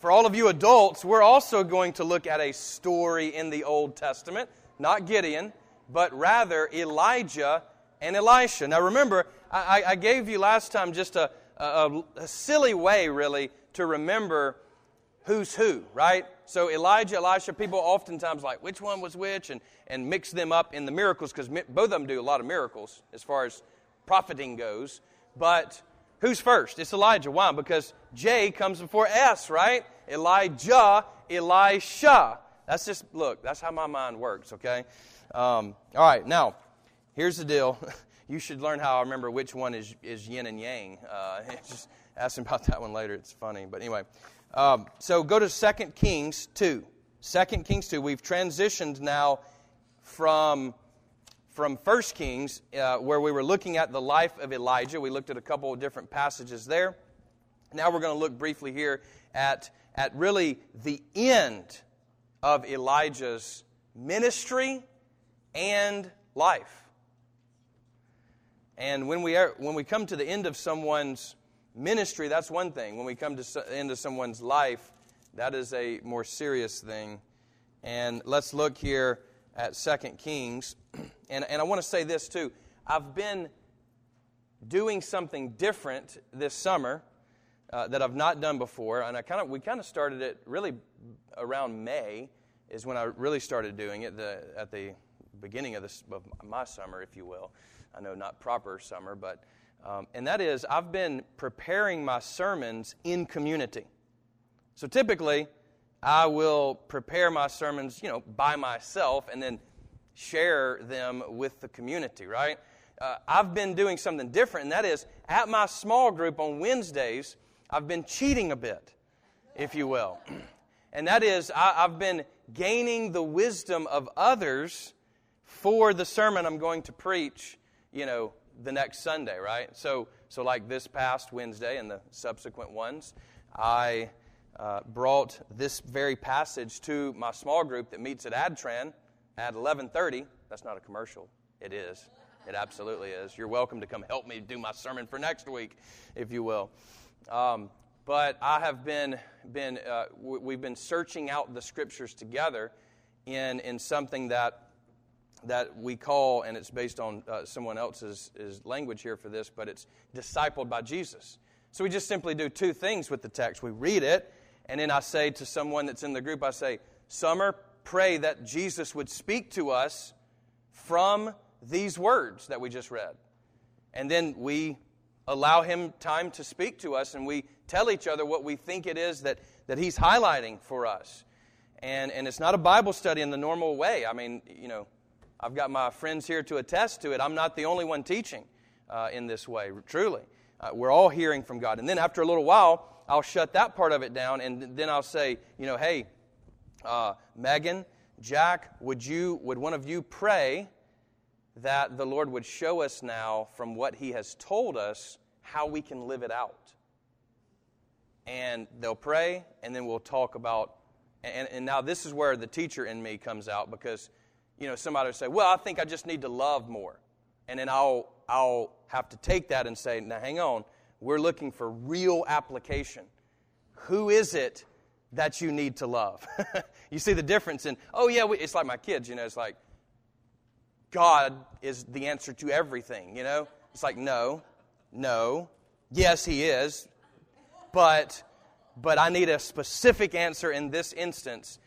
for all of you adults, we're also going to look at a story in the Old Testament, not Gideon, but rather Elijah and Elisha. Now remember, I, I gave you last time just a, a, a silly way, really, to remember who's who, right? So Elijah, Elisha, people oftentimes like which one was which and, and mix them up in the miracles because both of them do a lot of miracles as far as profiting goes. But who's first? It's Elijah. Why? Because J comes before S, right? Elijah, Elisha. That's just, look, that's how my mind works, okay? Um, all right, now, here's the deal. You should learn how I remember which one is, is yin and yang. Uh, just ask him about that one later. It's funny. But anyway, um, so go to 2 Kings 2. 2 Kings 2. We've transitioned now from, from 1 Kings, uh, where we were looking at the life of Elijah. We looked at a couple of different passages there. Now we're going to look briefly here at, at really the end of Elijah's ministry and life. And when we, are, when we come to the end of someone's ministry, that's one thing. When we come to the end of someone's life, that is a more serious thing. And let's look here at Second Kings. And, and I want to say this too. I've been doing something different this summer uh, that I've not done before, and I kind of we kind of started it really around May is when I really started doing it the, at the beginning of, this, of my summer, if you will. I know not proper summer, but, um, and that is, I've been preparing my sermons in community. So typically, I will prepare my sermons, you know, by myself and then share them with the community, right? Uh, I've been doing something different, and that is at my small group on Wednesdays, I've been cheating a bit, if you will. And that is, I, I've been gaining the wisdom of others for the sermon I'm going to preach you know, the next Sunday, right? So, so like this past Wednesday and the subsequent ones, I uh, brought this very passage to my small group that meets at Adtran at 11:30. That's not a commercial. It is. It absolutely is. You're welcome to come help me do my sermon for next week, if you will. Um, but I have been been uh, we've been searching out the scriptures together in in something that that we call, and it's based on uh, someone else's language here for this, but it's discipled by Jesus. So we just simply do two things with the text. We read it, and then I say to someone that's in the group, I say, Summer, pray that Jesus would speak to us from these words that we just read. And then we allow him time to speak to us, and we tell each other what we think it is that, that he's highlighting for us. And, and it's not a Bible study in the normal way. I mean, you know, I've got my friends here to attest to it. I'm not the only one teaching uh, in this way, truly. Uh, we're all hearing from God. And then after a little while, I'll shut that part of it down and then I'll say, you know, hey, uh, Megan, Jack, would you, would one of you pray that the Lord would show us now from what He has told us how we can live it out? And they'll pray, and then we'll talk about. And, and now this is where the teacher in me comes out because you know, somebody will say, well, I think I just need to love more. And then I'll, I'll have to take that and say, now hang on, we're looking for real application. Who is it that you need to love? you see the difference in, oh yeah, it's like my kids, you know, it's like, God is the answer to everything, you know? It's like, no, no, yes, He is, but, but I need a specific answer in this instance,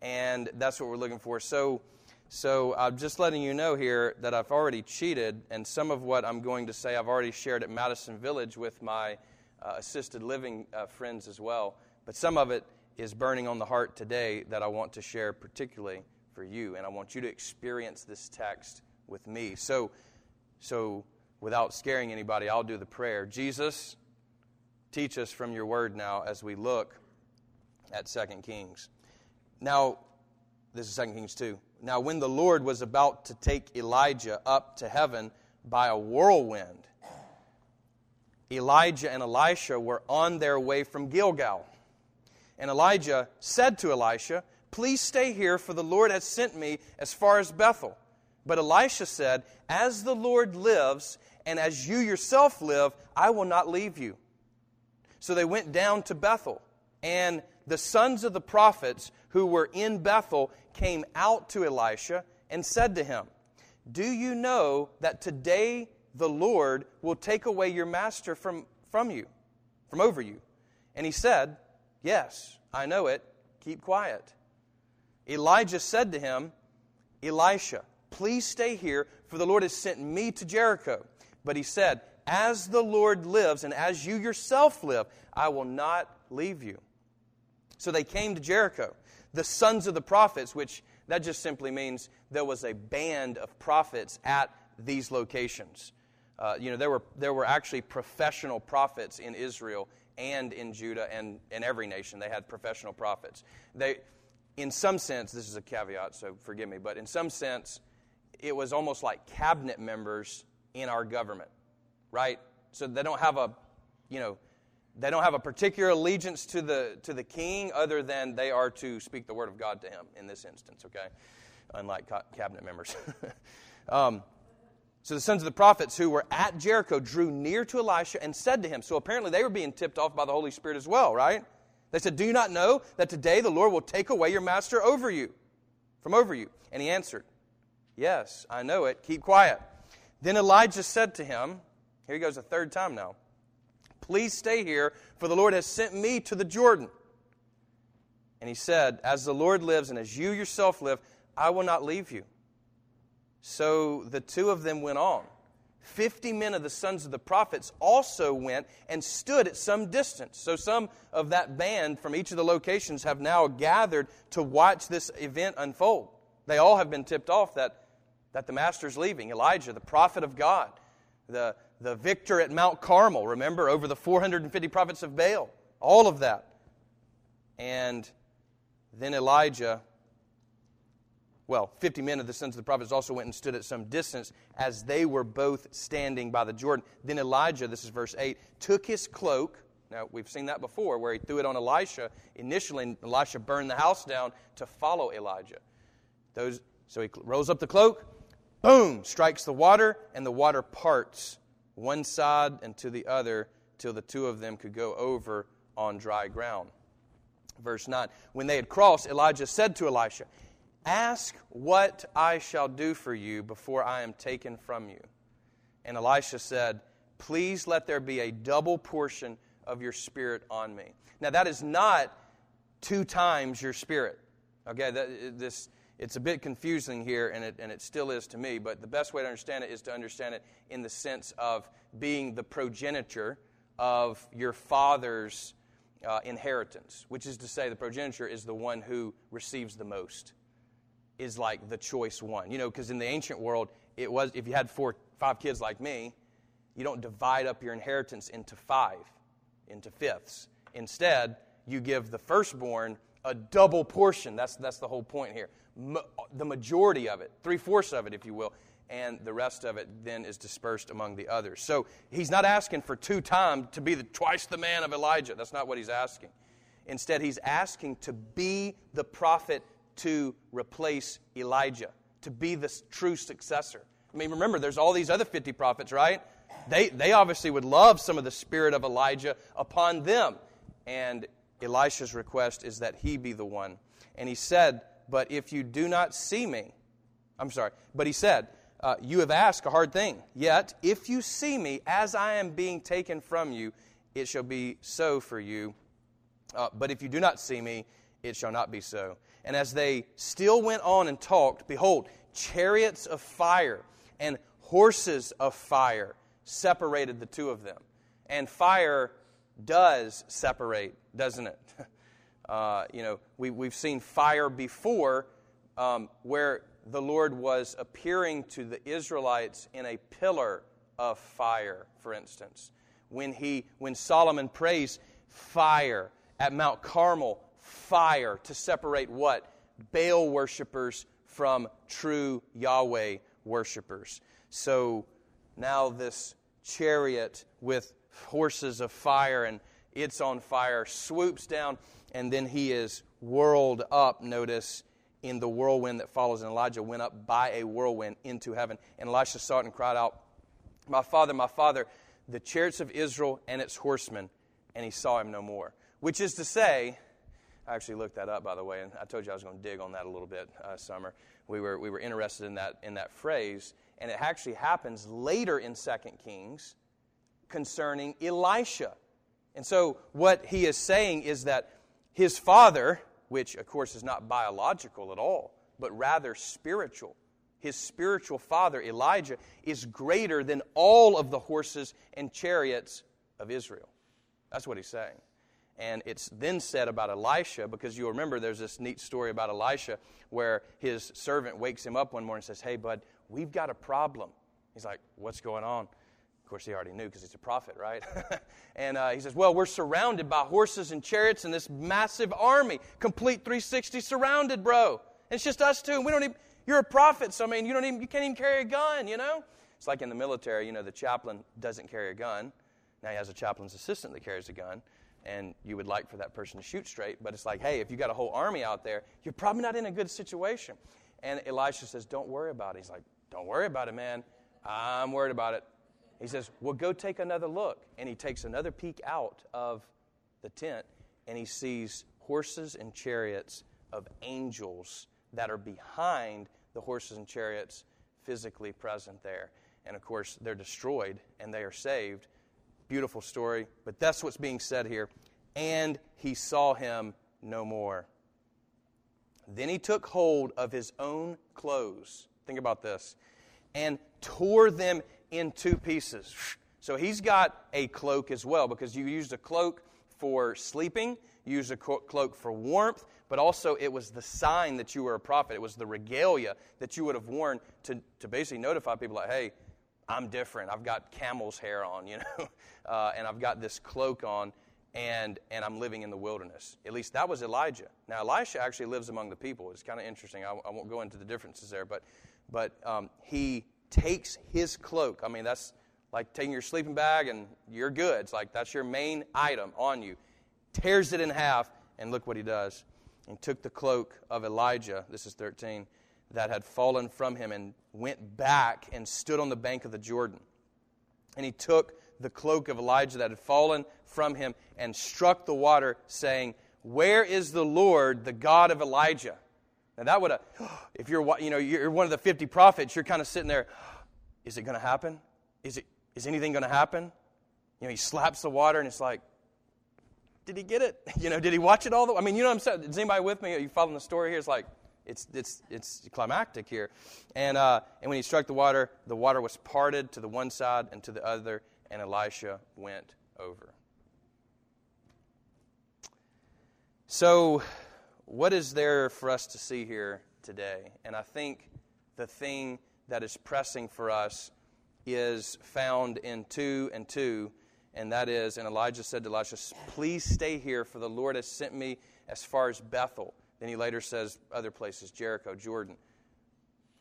and that's what we're looking for. So, so I'm just letting you know here that I've already cheated, and some of what I'm going to say I've already shared at Madison Village with my uh, assisted living uh, friends as well. But some of it is burning on the heart today that I want to share particularly for you, and I want you to experience this text with me. So, so without scaring anybody, I'll do the prayer. Jesus, teach us from your word now as we look at 2 Kings. Now, this is 2 Kings 2. Now, when the Lord was about to take Elijah up to heaven by a whirlwind, Elijah and Elisha were on their way from Gilgal. And Elijah said to Elisha, Please stay here, for the Lord has sent me as far as Bethel. But Elisha said, As the Lord lives, and as you yourself live, I will not leave you. So they went down to Bethel. And the sons of the prophets who were in Bethel came out to Elisha and said to him, Do you know that today the Lord will take away your master from, from you, from over you? And he said, Yes, I know it. Keep quiet. Elijah said to him, Elisha, please stay here, for the Lord has sent me to Jericho. But he said, As the Lord lives, and as you yourself live, I will not leave you. So they came to Jericho. The sons of the prophets, which that just simply means there was a band of prophets at these locations. Uh, you know, there were, there were actually professional prophets in Israel and in Judah and in every nation. They had professional prophets. They, in some sense, this is a caveat, so forgive me, but in some sense, it was almost like cabinet members in our government, right? So they don't have a, you know, they don't have a particular allegiance to the, to the king other than they are to speak the word of God to him in this instance, okay? Unlike cabinet members. um, so the sons of the prophets who were at Jericho drew near to Elisha and said to him, so apparently they were being tipped off by the Holy Spirit as well, right? They said, Do you not know that today the Lord will take away your master over you, from over you? And he answered, Yes, I know it. Keep quiet. Then Elijah said to him, Here he goes a third time now. Please stay here, for the Lord has sent me to the Jordan. And he said, As the Lord lives and as you yourself live, I will not leave you. So the two of them went on. Fifty men of the sons of the prophets also went and stood at some distance. So some of that band from each of the locations have now gathered to watch this event unfold. They all have been tipped off that, that the master's leaving. Elijah, the prophet of God, the, the victor at Mount Carmel, remember, over the 450 prophets of Baal, all of that. And then Elijah, well, 50 men of the sons of the prophets also went and stood at some distance as they were both standing by the Jordan. Then Elijah, this is verse 8, took his cloak. Now, we've seen that before where he threw it on Elisha. Initially, Elisha burned the house down to follow Elijah. Those, so he rolls up the cloak, boom, strikes the water, and the water parts one side and to the other till the two of them could go over on dry ground. Verse 9 When they had crossed, Elijah said to Elisha, Ask what I shall do for you before I am taken from you. And Elisha said, Please let there be a double portion of your spirit on me. Now, that is not two times your spirit. Okay, that, this it's a bit confusing here, and it, and it still is to me, but the best way to understand it is to understand it in the sense of being the progenitor of your father's uh, inheritance, which is to say, the progenitor is the one who receives the most, is like the choice one. You know, because in the ancient world, it was if you had four, five kids like me, you don't divide up your inheritance into five, into fifths. Instead, you give the firstborn a double portion. That's, that's the whole point here the majority of it, three fourths of it, if you will, and the rest of it then is dispersed among the others. So he's not asking for two times to be the, twice the man of Elijah. That's not what he's asking. Instead, he's asking to be the prophet to replace Elijah, to be the true successor. I mean, remember, there's all these other 50 prophets, right? They, they obviously would love some of the spirit of Elijah upon them. And Elisha's request is that he be the one. And he said, but if you do not see me, I'm sorry, but he said, uh, You have asked a hard thing. Yet, if you see me as I am being taken from you, it shall be so for you. Uh, but if you do not see me, it shall not be so. And as they still went on and talked, behold, chariots of fire and horses of fire separated the two of them. And fire does separate, doesn't it? Uh, you know, we, we've seen fire before um, where the Lord was appearing to the Israelites in a pillar of fire, for instance. When, he, when Solomon prays fire at Mount Carmel, fire to separate what? Baal worshippers from true Yahweh worshippers. So now this chariot with horses of fire and it's on fire swoops down and then he is whirled up, notice, in the whirlwind that follows. And Elijah went up by a whirlwind into heaven. And Elisha saw it and cried out, My father, my father, the chariots of Israel and its horsemen. And he saw him no more. Which is to say, I actually looked that up, by the way, and I told you I was going to dig on that a little bit, uh, Summer. We were, we were interested in that, in that phrase, and it actually happens later in 2 Kings concerning Elisha. And so, what he is saying is that his father, which of course is not biological at all, but rather spiritual, his spiritual father, Elijah, is greater than all of the horses and chariots of Israel. That's what he's saying. And it's then said about Elisha, because you'll remember there's this neat story about Elisha where his servant wakes him up one morning and says, Hey, bud, we've got a problem. He's like, What's going on? Of course, he already knew because he's a prophet, right? and uh, he says, Well, we're surrounded by horses and chariots and this massive army, complete 360 surrounded, bro. And it's just us two. We don't even, you're a prophet, so I mean, you, don't even, you can't even carry a gun, you know? It's like in the military, you know, the chaplain doesn't carry a gun. Now he has a chaplain's assistant that carries a gun and you would like for that person to shoot straight, but it's like, hey, if you got a whole army out there, you're probably not in a good situation. And Elisha says, don't worry about it. He's like, don't worry about it, man. I'm worried about it. He says, well, go take another look. And he takes another peek out of the tent, and he sees horses and chariots of angels that are behind the horses and chariots physically present there. And of course, they're destroyed and they are saved Beautiful story, but that's what's being said here. And he saw him no more. Then he took hold of his own clothes. Think about this. And tore them in two pieces. So he's got a cloak as well because you used a cloak for sleeping, you used a cloak for warmth, but also it was the sign that you were a prophet. It was the regalia that you would have worn to, to basically notify people like, hey, I'm different. I've got camel's hair on, you know, uh, and I've got this cloak on, and, and I'm living in the wilderness. At least that was Elijah. Now, Elisha actually lives among the people. It's kind of interesting. I, I, won't go into the differences there, but, but um, he takes his cloak. I mean, that's like taking your sleeping bag and your goods, like that's your main item on you. Tears it in half, and look what he does. He took the cloak of Elijah, this is 13, that had fallen from him and went back and stood on the bank of the Jordan. And he took the cloak of Elijah that had fallen from him and struck the water, saying, Where is the Lord, the God of Elijah? Now that would have, if you're, you know, you're one of the 50 prophets, you're kind of sitting there, is it going to happen? Is, it, is anything going to happen? You know, he slaps the water and it's like, did he get it? You know, did he watch it all the way? I mean, you know what I'm saying? Is anybody with me? Are you following the story here? It's like, it's, it's, it's climactic here. And, uh, and when he struck the water, the water was parted to the one side and to the other, and Elisha went over. So, what is there for us to see here today? And I think the thing that is pressing for us is found in 2 and 2, and that is, and Elijah said to Elisha, Please stay here, for the Lord has sent me as far as Bethel. Then he later says other places, Jericho, Jordan.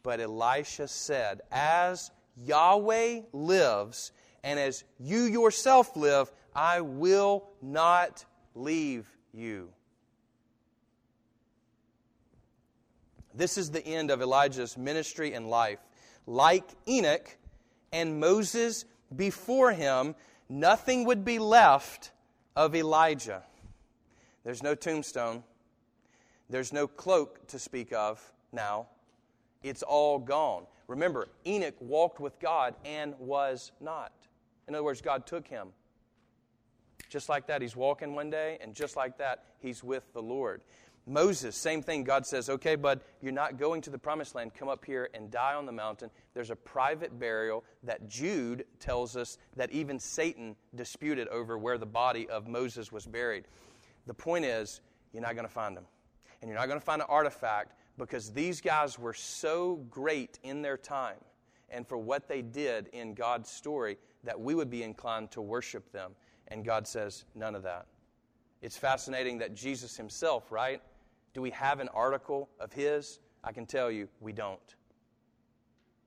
But Elisha said, As Yahweh lives, and as you yourself live, I will not leave you. This is the end of Elijah's ministry and life. Like Enoch and Moses before him, nothing would be left of Elijah. There's no tombstone. There's no cloak to speak of now. It's all gone. Remember, Enoch walked with God and was not. In other words, God took him. Just like that, he's walking one day, and just like that, he's with the Lord. Moses, same thing. God says, okay, bud, you're not going to the promised land. Come up here and die on the mountain. There's a private burial that Jude tells us that even Satan disputed over where the body of Moses was buried. The point is, you're not going to find him and you're not going to find an artifact because these guys were so great in their time and for what they did in God's story that we would be inclined to worship them. And God says, none of that. It's fascinating that Jesus himself, right? Do we have an article of his? I can tell you, we don't.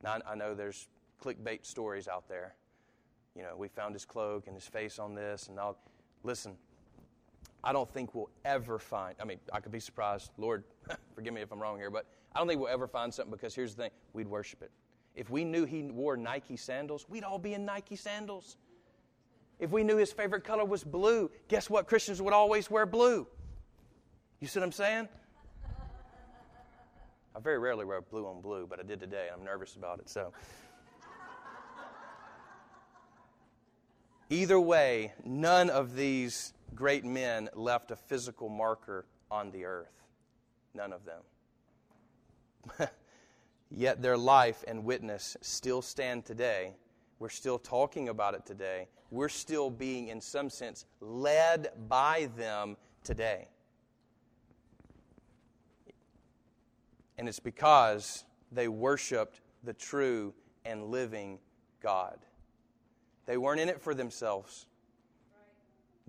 Now, I know there's clickbait stories out there. You know, we found his cloak and his face on this, and all. Listen, I don't think we'll ever find, I mean, I could be surprised. Lord, forgive me if I'm wrong here, but I don't think we'll ever find something because here's the thing we'd worship it. If we knew he wore Nike sandals, we'd all be in Nike sandals. If we knew his favorite color was blue, guess what? Christians would always wear blue. You see what I'm saying? I very rarely wear blue on blue, but I did today. And I'm nervous about it. So, either way, none of these great men left a physical marker on the earth. None of them. Yet their life and witness still stand today. We're still talking about it today. We're still being, in some sense, led by them today. And it's because they worshiped the true and living God. They weren't in it for themselves,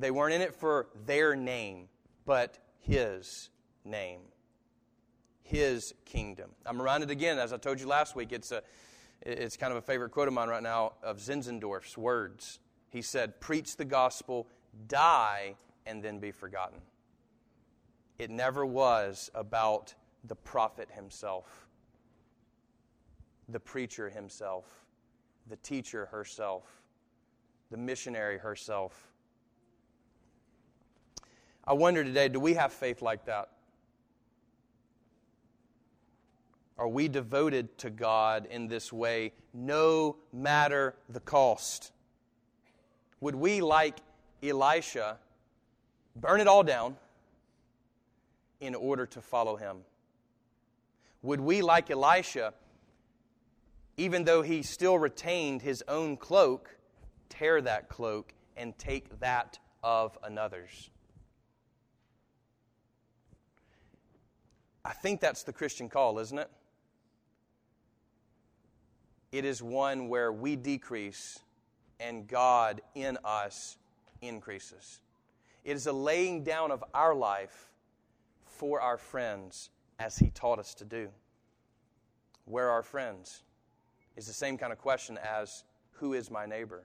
they weren't in it for their name, but His name, His kingdom. I'm reminded again, as I told you last week, it's, a, it's kind of a favorite quote of mine right now of Zinzendorf's words. He said, Preach the gospel, die, and then be forgotten. It never was about the prophet himself, the preacher himself, the teacher herself, the missionary herself. I wonder today do we have faith like that? Are we devoted to God in this way, no matter the cost? Would we, like Elisha, burn it all down in order to follow him? Would we, like Elisha, even though he still retained his own cloak, tear that cloak and take that of another's? I think that's the Christian call, isn't it? It is one where we decrease and God in us increases. It is a laying down of our life for our friends as He taught us to do. Where are our friends? Is the same kind of question as who is my neighbor?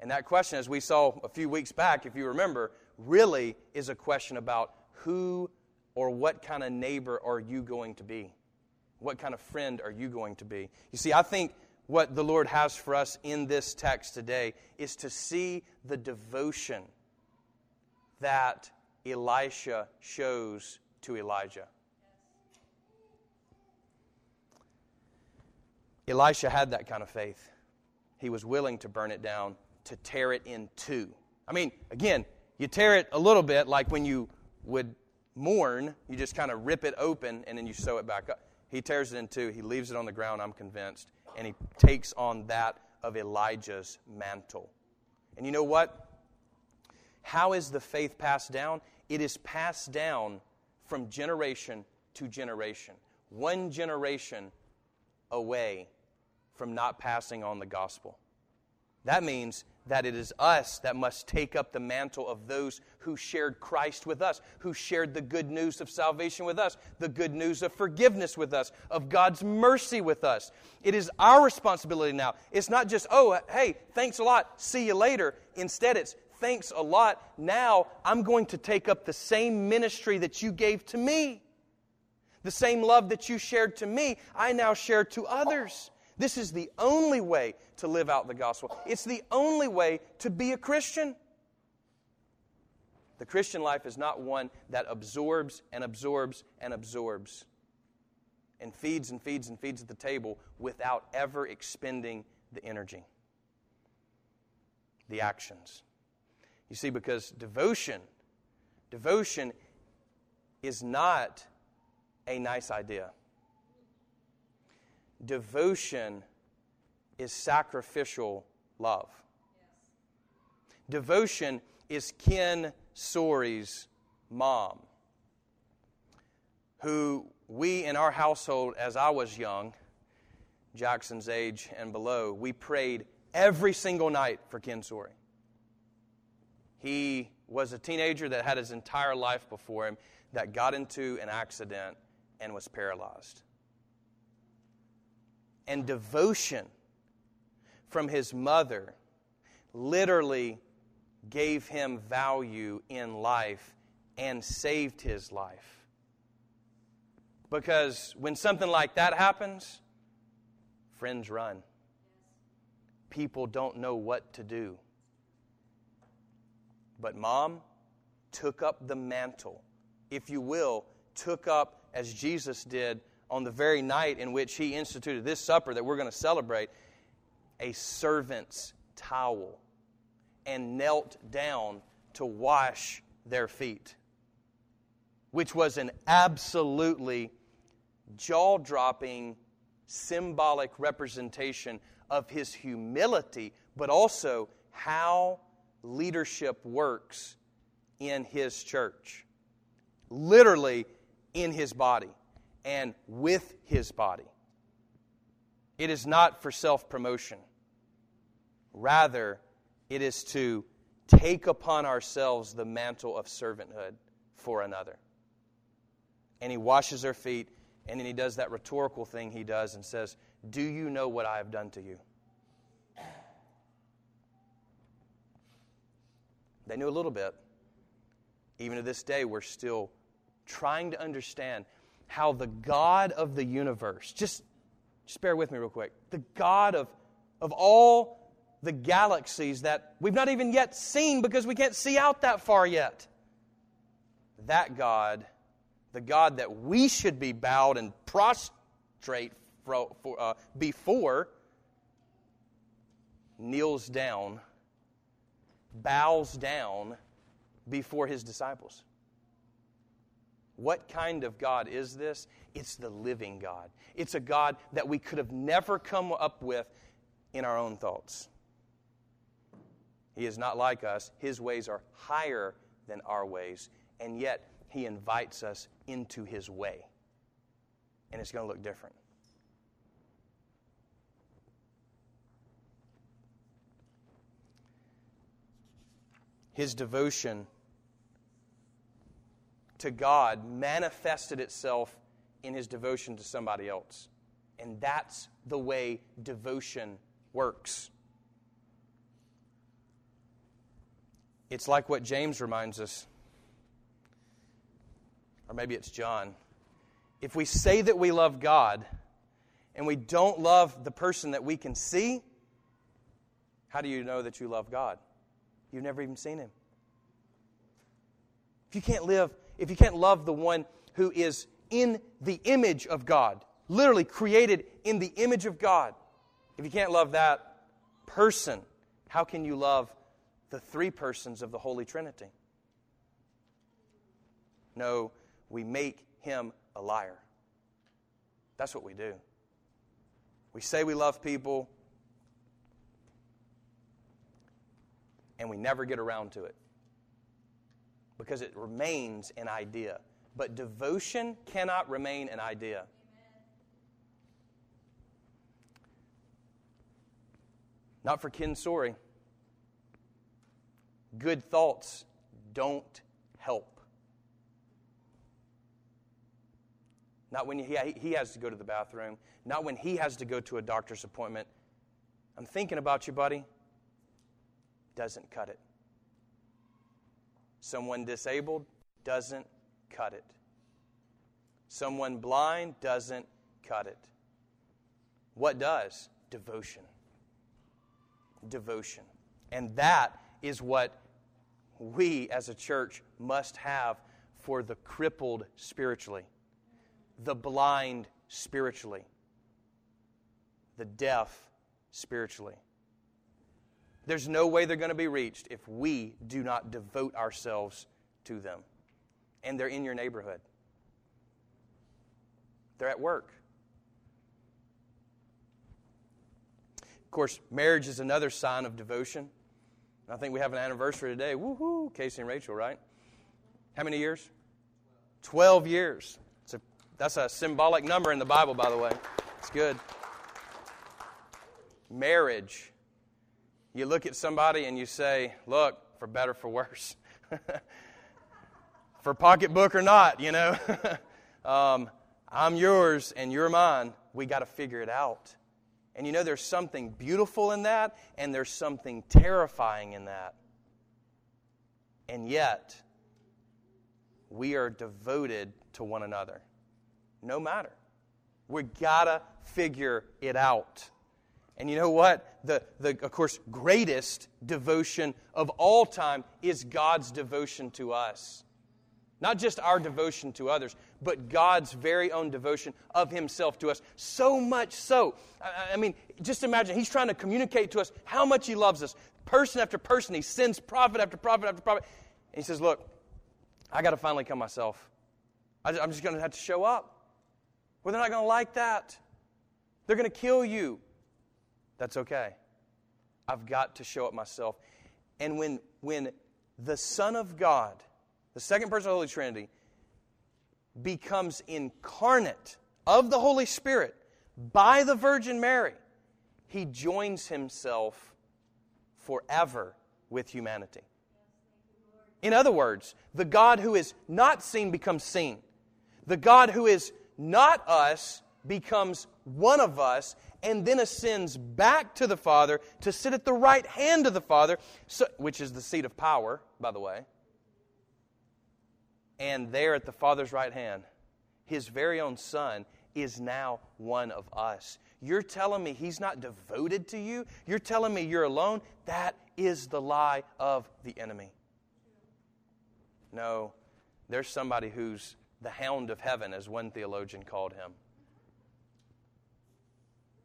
And that question, as we saw a few weeks back, if you remember, really is a question about who or what kind of neighbor are you going to be? What kind of friend are you going to be? You see, I think what the Lord has for us in this text today is to see the devotion that Elisha shows to Elijah. Elisha had that kind of faith. He was willing to burn it down, to tear it in two. I mean, again, you tear it a little bit like when you would mourn, you just kind of rip it open and then you sew it back up. He tears it in two, he leaves it on the ground, I'm convinced, and he takes on that of Elijah's mantle. And you know what? How is the faith passed down? It is passed down from generation to generation. One generation away from not passing on the gospel. That means that it is us that must take up the mantle of those who shared Christ with us, who shared the good news of salvation with us, the good news of forgiveness with us, of God's mercy with us. It is our responsibility now. It's not just, oh, hey, thanks a lot, see you later. Instead, it's, thanks a lot. Now I'm going to take up the same ministry that you gave to me. The same love that you shared to me, I now share to others. This is the only way to live out the gospel. It's the only way to be a Christian. The Christian life is not one that absorbs and absorbs and absorbs and feeds and feeds and feeds at the table without ever expending the energy, the actions. You see, because devotion, devotion is not a nice idea devotion is sacrificial love. Yes. Devotion is Ken Sori's mom, who we in our household, as I was young, Jackson's age and below, we prayed every single night for Ken Sori. He was a teenager that had his entire life before him that got into an accident and was paralyzed and devotion from his mother literally gave him value in life and saved his life. Because when something like that happens, friends run. People don't know what to do. But mom took up the mantle if you will, took up, as Jesus did on the very night in which he instituted this supper that we're going to celebrate, a servant's towel and knelt down to wash their feet, which was an absolutely jaw dropping symbolic representation of his humility, but also how leadership works in his church. Literally in his body and with his body. It is not for self promotion. Rather, it is to take upon ourselves the mantle of servanthood for another. And he washes their feet, and then he does that rhetorical thing he does and says, Do you know what I have done to you? They knew a little bit. Even to this day, we're still trying to understand how the God of the universe, just, just bear with me real quick, the God of, of all the galaxies that we've not even yet seen because we can't see out that far yet, that God, the God that we should be bowed and prostrate for, for, uh, before, kneels down, bows down before his disciples. What kind of God is this? It's the living God. It's a God that we could have never come up with in our own thoughts. He is not like us. His ways are higher than our ways, and yet He invites us into His way. And it's going to look different. His devotion to God manifested itself in his devotion to somebody else. And that's the way devotion works. It's like what James reminds us, or maybe it's John. If we say that we love God and we don't love the person that we can see, how do you know that you love God? You've never even seen him. If you can't live if you can't love the one who is in the image of God, literally created in the image of God, if you can't love that person, how can you love the three persons of the Holy Trinity? No, we make him a liar. That's what we do. We say we love people, and we never get around to it because it remains an idea. But devotion cannot remain an idea. Not for Ken Sori. Good thoughts don't help. Not when he, he has to go to the bathroom, not when he has to go to a doctor's appointment. I'm thinking about you, buddy. Doesn't cut it. Someone disabled doesn't cut it. Someone blind doesn't cut it. What does? Devotion. Devotion. And that is what we as a church must have for the crippled spiritually, the blind spiritually, the deaf spiritually. There's no way they're going to be reached if we do not devote ourselves to them. And they're in your neighborhood, they're at work. Of course, marriage is another sign of devotion. I think we have an anniversary today. Woohoo! Casey and Rachel, right? How many years? 12 years. A, that's a symbolic number in the Bible, by the way. It's good. Marriage you look at somebody and you say, look, for better, for worse. for pocketbook or not, you know. um, I'm yours and you're mine. We got to figure it out. And you know, there's something beautiful in that, and there's something terrifying in that. And yet, we are devoted to one another, no matter. We got to figure it out. And you know what? The, the, of course, greatest devotion of all time is God's devotion to us. Not just our devotion to others, but God's very own devotion of Himself to us. So much so. I, I mean, just imagine, He's trying to communicate to us how much He loves us. Person after person, He sends prophet after prophet after prophet. And He says, Look, I got to finally come myself. I, I'm just going to have to show up. Well, they're not going to like that. They're going to kill you. That's okay. I've got to show up myself. And when, when the Son of God, the second person of the Holy Trinity, becomes incarnate of the Holy Spirit by the Virgin Mary, he joins himself forever with humanity. In other words, the God who is not seen becomes seen. The God who is not us becomes one of us and then ascends back to the Father to sit at the right hand of the Father, so, which is the seat of power, by the way. And there at the Father's right hand, his very own Son is now one of us. You're telling me he's not devoted to you? You're telling me you're alone? That is the lie of the enemy. No, there's somebody who's the hound of heaven, as one theologian called him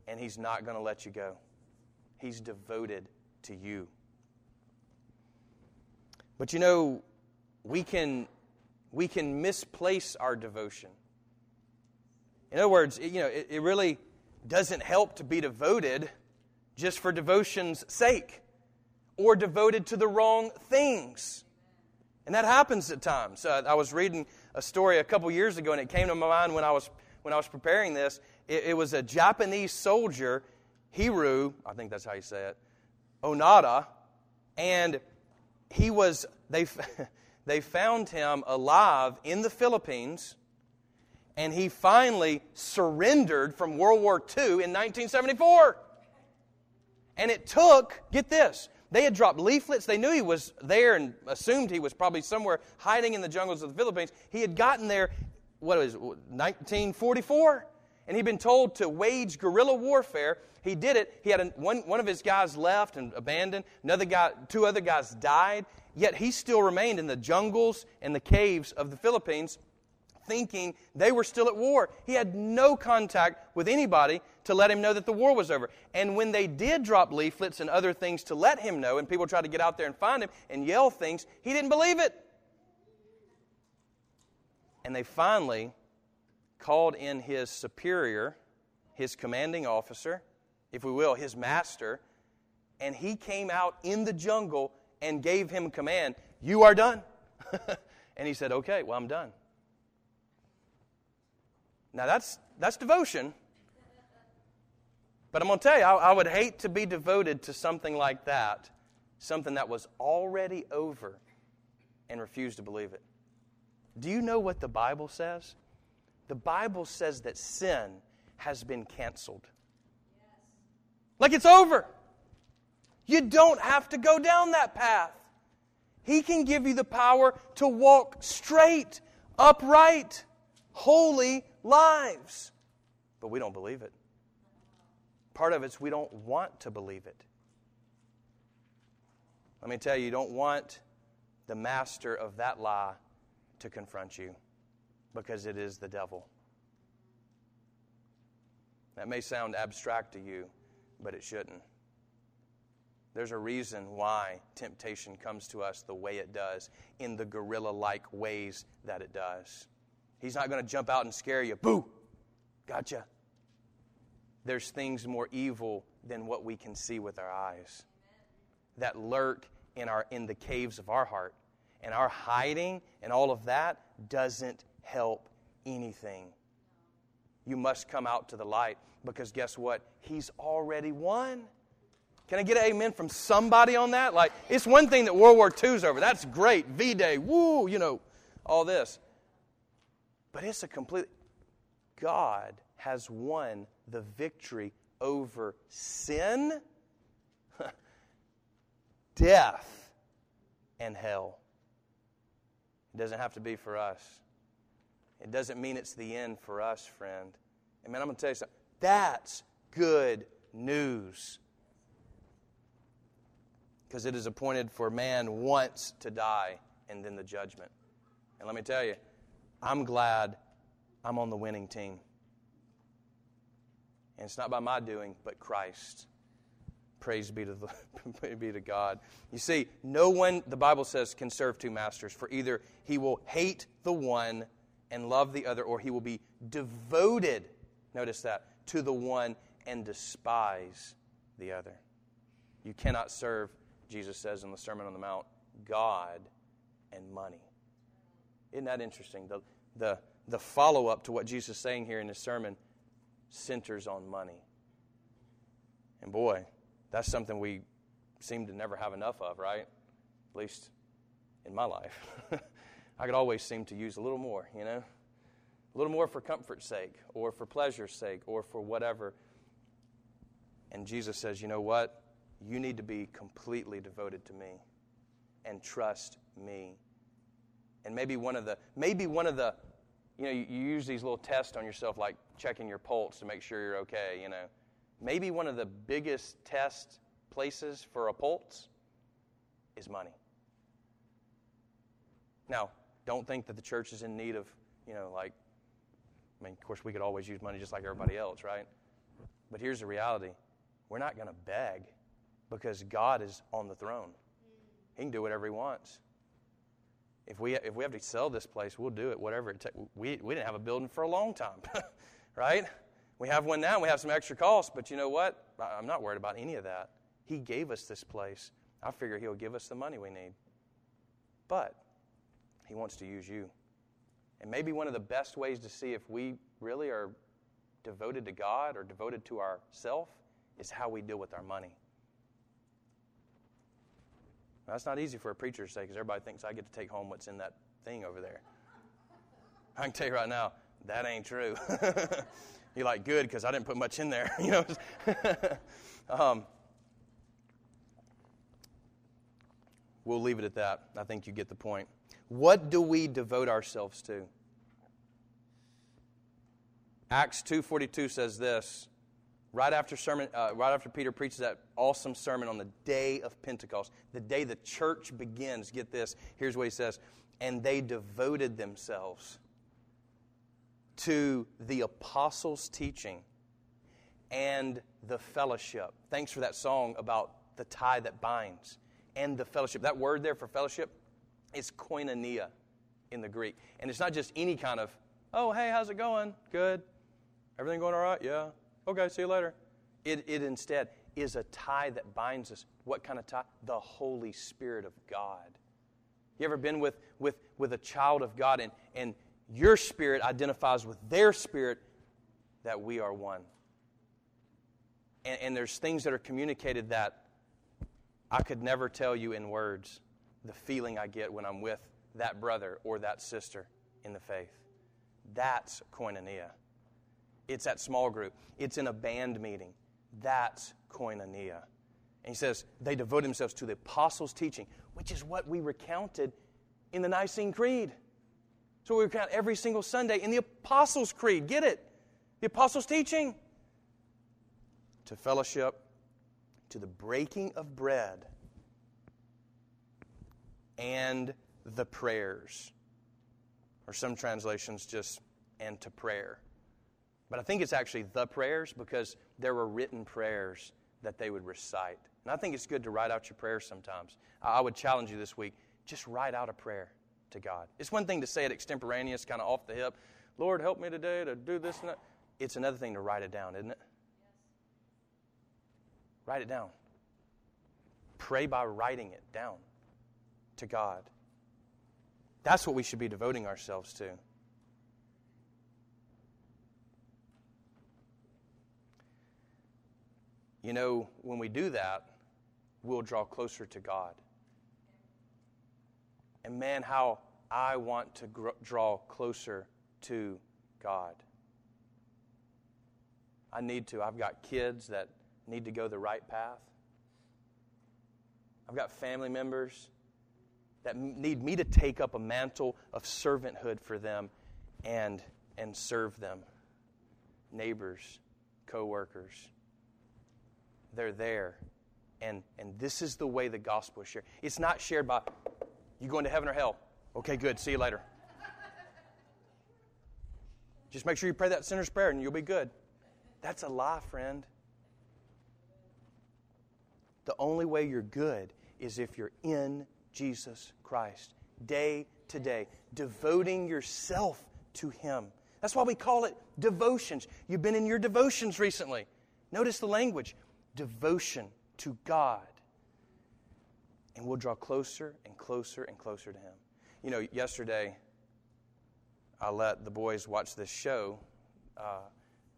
and He's not going to let you go. He's devoted to you. But you know, we can, we can misplace our devotion. In other words, you know, it, it really doesn't help to be devoted just for devotion's sake or devoted to the wrong things. And that happens at times. Uh, I was reading a story a couple years ago, and it came to my mind when I was when I was preparing this. It, it was a Japanese soldier, Hiru, I think that's how you say it, Onada, and he was, they, they found him alive in the Philippines, and he finally surrendered from World War II in 1974. And it took, get this, they had dropped leaflets. They knew he was there and assumed he was probably somewhere hiding in the jungles of the Philippines. He had gotten there, what was it, 1944? and he'd been told to wage guerrilla warfare. He did it. He had a, one, one of his guys left and abandoned. Another guy, two other guys died. Yet he still remained in the jungles and the caves of the Philippines, thinking they were still at war. He had no contact with anybody to let him know that the war was over. And when they did drop leaflets and other things to let him know, and people tried to get out there and find him and yell things, he didn't believe it. And they finally called in his superior, his commanding officer, if we will, his master, and he came out in the jungle and gave him command, You are done. and he said, Okay, well, I'm done. Now that's, that's devotion. But I'm going to tell you, I, I would hate to be devoted to something like that, something that was already over, and refuse to believe it. Do you know what the Bible says? the Bible says that sin has been canceled. Like it's over. You don't have to go down that path. He can give you the power to walk straight, upright, holy lives. But we don't believe it. Part of it's we don't want to believe it. Let me tell you, you don't want the master of that lie to confront you because it is the devil. That may sound abstract to you, but it shouldn't. There's a reason why temptation comes to us the way it does, in the guerrilla like ways that it does. He's not going to jump out and scare you. Boo! Gotcha. There's things more evil than what we can see with our eyes that lurk in, our, in the caves of our heart. And our hiding and all of that doesn't help anything. You must come out to the light because guess what? He's already won. Can I get an amen from somebody on that? Like, it's one thing that World War II's over. That's great. V Day, woo, you know, all this. But it's a complete. God has won the victory over sin, death, and hell. It doesn't have to be for us. It doesn't mean it's the end for us, friend. And man, I'm going to tell you something. That's good news. Because it is appointed for man once to die and then the judgment. And let me tell you, I'm glad I'm on the winning team. And it's not by my doing, but Christ. Praise be to, the, be to God. You see, no one, the Bible says, can serve two masters, for either he will hate the one and love the other, or he will be devoted, notice that, to the one and despise the other. You cannot serve, Jesus says in the Sermon on the Mount, God and money. Isn't that interesting? The, the, the follow up to what Jesus is saying here in his sermon centers on money. And boy, that's something we seem to never have enough of, right? At least in my life. I could always seem to use a little more, you know? A little more for comfort's sake, or for pleasure's sake, or for whatever. And Jesus says, you know what? You need to be completely devoted to me and trust me. And maybe one of the, maybe one of the, you know, you, you use these little tests on yourself, like checking your pulse to make sure you're okay, you know. Maybe one of the biggest test places for a pulse is money. Now, don't think that the church is in need of, you know, like, I mean, of course, we could always use money just like everybody else, right? But here's the reality we're not going to beg because God is on the throne. He can do whatever He wants. If we, if we have to sell this place, we'll do it, whatever it takes. We, we didn't have a building for a long time, right? We have one now, we have some extra costs, but you know what? I'm not worried about any of that. He gave us this place. I figure He'll give us the money we need. But He wants to use you. And maybe one of the best ways to see if we really are devoted to God or devoted to ourself is how we deal with our money. Now, that's not easy for a preacher to say because everybody thinks I get to take home what's in that thing over there. I can tell you right now, that ain't true. You're like, good, because I didn't put much in there. you know. um, we'll leave it at that. I think you get the point. What do we devote ourselves to? Acts 2:42 says this. Right after sermon, uh, right after Peter preaches that awesome sermon on the day of Pentecost, the day the church begins. Get this. Here's what he says: "And they devoted themselves to the apostles' teaching and the fellowship." Thanks for that song about the tie that binds and the fellowship. That word there for fellowship is koinonia in the Greek, and it's not just any kind of, "Oh, hey, how's it going? Good." Everything going all right? Yeah. Okay, see you later. It, it instead is a tie that binds us. What kind of tie? The Holy Spirit of God. You ever been with, with, with a child of God and, and your spirit identifies with their spirit that we are one? And, and there's things that are communicated that I could never tell you in words the feeling I get when I'm with that brother or that sister in the faith. That's koinonia. It's at small group. It's in a band meeting. That's koinonia. And he says they devote themselves to the apostles' teaching, which is what we recounted in the Nicene Creed. So we recount every single Sunday in the Apostles' Creed. Get it? The Apostles' teaching. To fellowship, to the breaking of bread, and the prayers. Or some translations just, and to prayer. But I think it's actually the prayers because there were written prayers that they would recite. And I think it's good to write out your prayers sometimes. I would challenge you this week just write out a prayer to God. It's one thing to say it extemporaneous, kind of off the hip. Lord, help me today to do this and that. It's another thing to write it down, isn't it? Yes. Write it down. Pray by writing it down to God. That's what we should be devoting ourselves to. You know, when we do that, we'll draw closer to God. And man, how I want to draw closer to God. I need to. I've got kids that need to go the right path. I've got family members that need me to take up a mantle of servanthood for them and, and serve them. Neighbors, coworkers, they're there. And, and this is the way the gospel is shared. It's not shared by you going to heaven or hell. Okay, good. See you later. Just make sure you pray that sinner's prayer and you'll be good. That's a lie, friend. The only way you're good is if you're in Jesus Christ, day to day, devoting yourself to Him. That's why we call it devotions. You've been in your devotions recently. Notice the language devotion to God. And we'll draw closer and closer and closer to Him. You know, yesterday, I let the boys watch this show. Uh,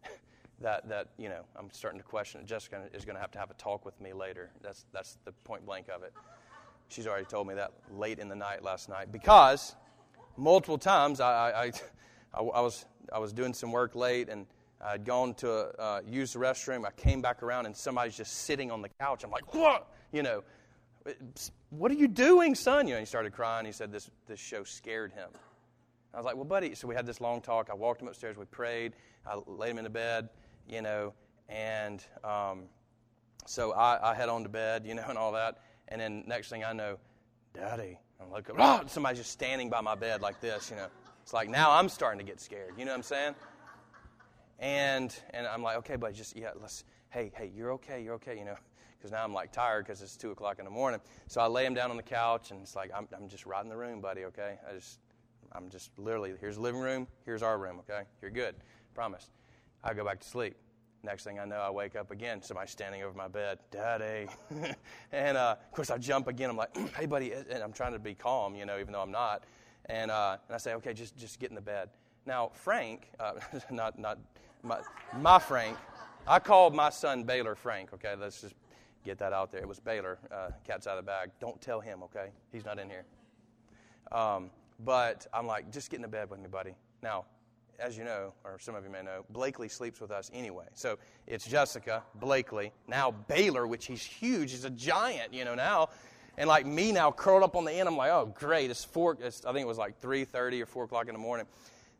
that, that you know, I'm starting to question it. Jessica is going to have to have a talk with me later. That's, that's the point blank of it. She's already told me that late in the night last night because multiple times I, I, I, I was, I was doing some work late and I'd gone to uh, use the restroom. I came back around and somebody's just sitting on the couch. I'm like, what? You know, what are you doing, son? You know, he started crying. He said this, this show scared him. I was like, well, buddy. So we had this long talk. I walked him upstairs. We prayed. I laid him in the bed you know, and um, so I, I head on to bed, you know, and all that. And then next thing I know, Daddy, I'm like, oh, somebody's just standing by my bed like this, you know. It's like now I'm starting to get scared. You know what I'm saying? And and I'm like, okay, buddy, just yeah, let's. Hey, hey, you're okay, you're okay, you know. Because now I'm like tired because it's two o'clock in the morning. So I lay him down on the couch and it's like I'm I'm just right in the room, buddy. Okay, I just I'm just literally here's the living room, here's our room. Okay, you're good, promise. I go back to sleep. Next thing I know, I wake up again. Somebody standing over my bed, Daddy. and uh, of course, I jump again. I'm like, Hey, buddy. And I'm trying to be calm, you know, even though I'm not. And, uh, and I say, Okay, just, just get in the bed. Now, Frank, uh, not, not my, my Frank, I called my son Baylor Frank, okay? Let's just get that out there. It was Baylor, uh, cat's out of the bag. Don't tell him, okay? He's not in here. Um, but I'm like, just get in the bed with me, buddy. Now, as you know, or some of you may know, Blakely sleeps with us anyway. So it's Jessica, Blakely, now Baylor, which he's huge. He's a giant, you know, now. And like me now, curled up on the end, I'm like, oh, great. It's four, it's, I think it was like 3.30 or 4 o'clock in the morning.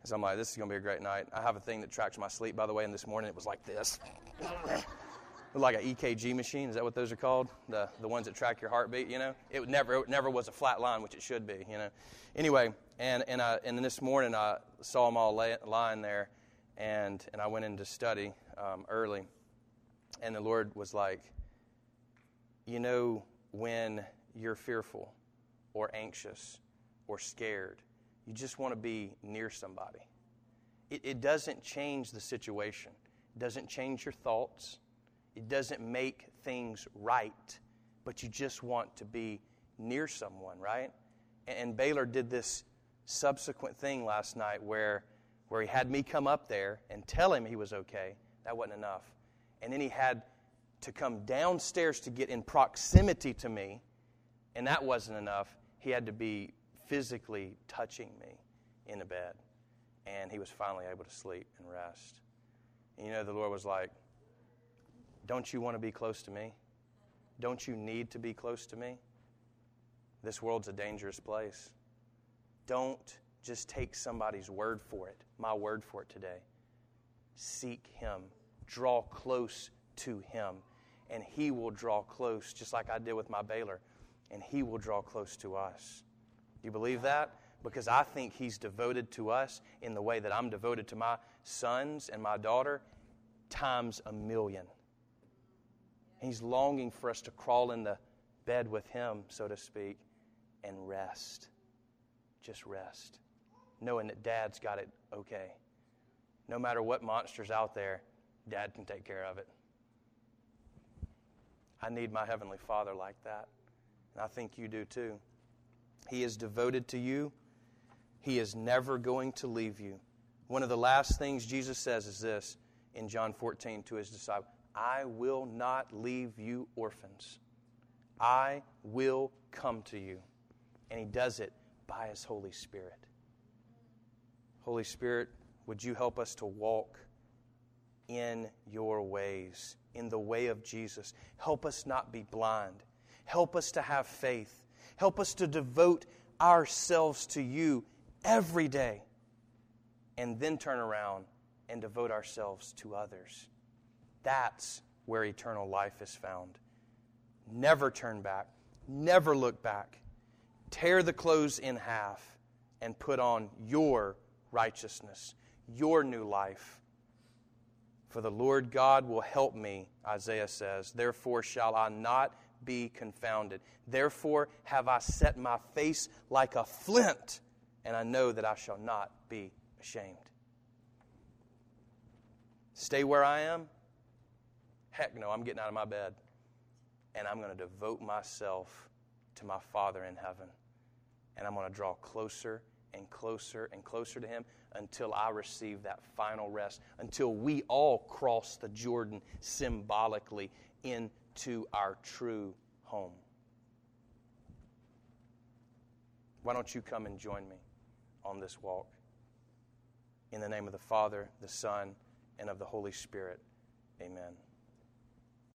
So I'm like, this is going to be a great night. I have a thing that tracks my sleep, by the way, and this morning it was like this. Like an EKG machine. Is that what those are called? The the ones that track your heartbeat. You know, it never it never was a flat line, which it should be. You know. Anyway, and and I, and then this morning I saw them all lay, lying there, and and I went into study um, early, and the Lord was like, you know, when you're fearful, or anxious, or scared, you just want to be near somebody. It, it doesn't change the situation. It doesn't change your thoughts it doesn't make things right, but you just want to be near someone, right? And Baylor did this subsequent thing last night where, where he had me come up there and tell him he was okay. That wasn't enough. And then he had to come downstairs to get in proximity to me, and that wasn't enough. He had to be physically touching me in the bed. And he was finally able to sleep and rest. And you know, the Lord was like, don't you want to be close to me? Don't you need to be close to me? This world's a dangerous place. Don't just take somebody's word for it, my word for it today. Seek Him, draw close to Him, and He will draw close, just like I did with my Baylor, and He will draw close to us. Do you believe that? Because I think He's devoted to us in the way that I'm devoted to my sons and my daughter, times a million. He's longing for us to crawl in the bed with Him, so to speak, and rest. Just rest. Knowing that Dad's got it okay. No matter what monster's out there, Dad can take care of it. I need my Heavenly Father like that. And I think you do too. He is devoted to you, He is never going to leave you. One of the last things Jesus says is this in John 14 to His disciples I will not leave you orphans. I will come to you. And He does it by His Holy Spirit. Holy Spirit, would you help us to walk in your ways, in the way of Jesus? Help us not be blind. Help us to have faith. Help us to devote ourselves to you every day and then turn around and devote ourselves to others. That's where eternal life is found. Never turn back, never look back. Tear the clothes in half and put on your righteousness, your new life. For the Lord God will help me, Isaiah says. Therefore shall I not be confounded. Therefore have I set my face like a flint, and I know that I shall not be ashamed. Stay where I am? Heck no, I'm getting out of my bed. And I'm going to devote myself to my Father in heaven. And I'm going to draw closer and closer and closer to Him until I receive that final rest, until we all cross the Jordan symbolically into our true home. Why don't you come and join me on this walk? In the name of the Father, the Son, and of the Holy Spirit, amen.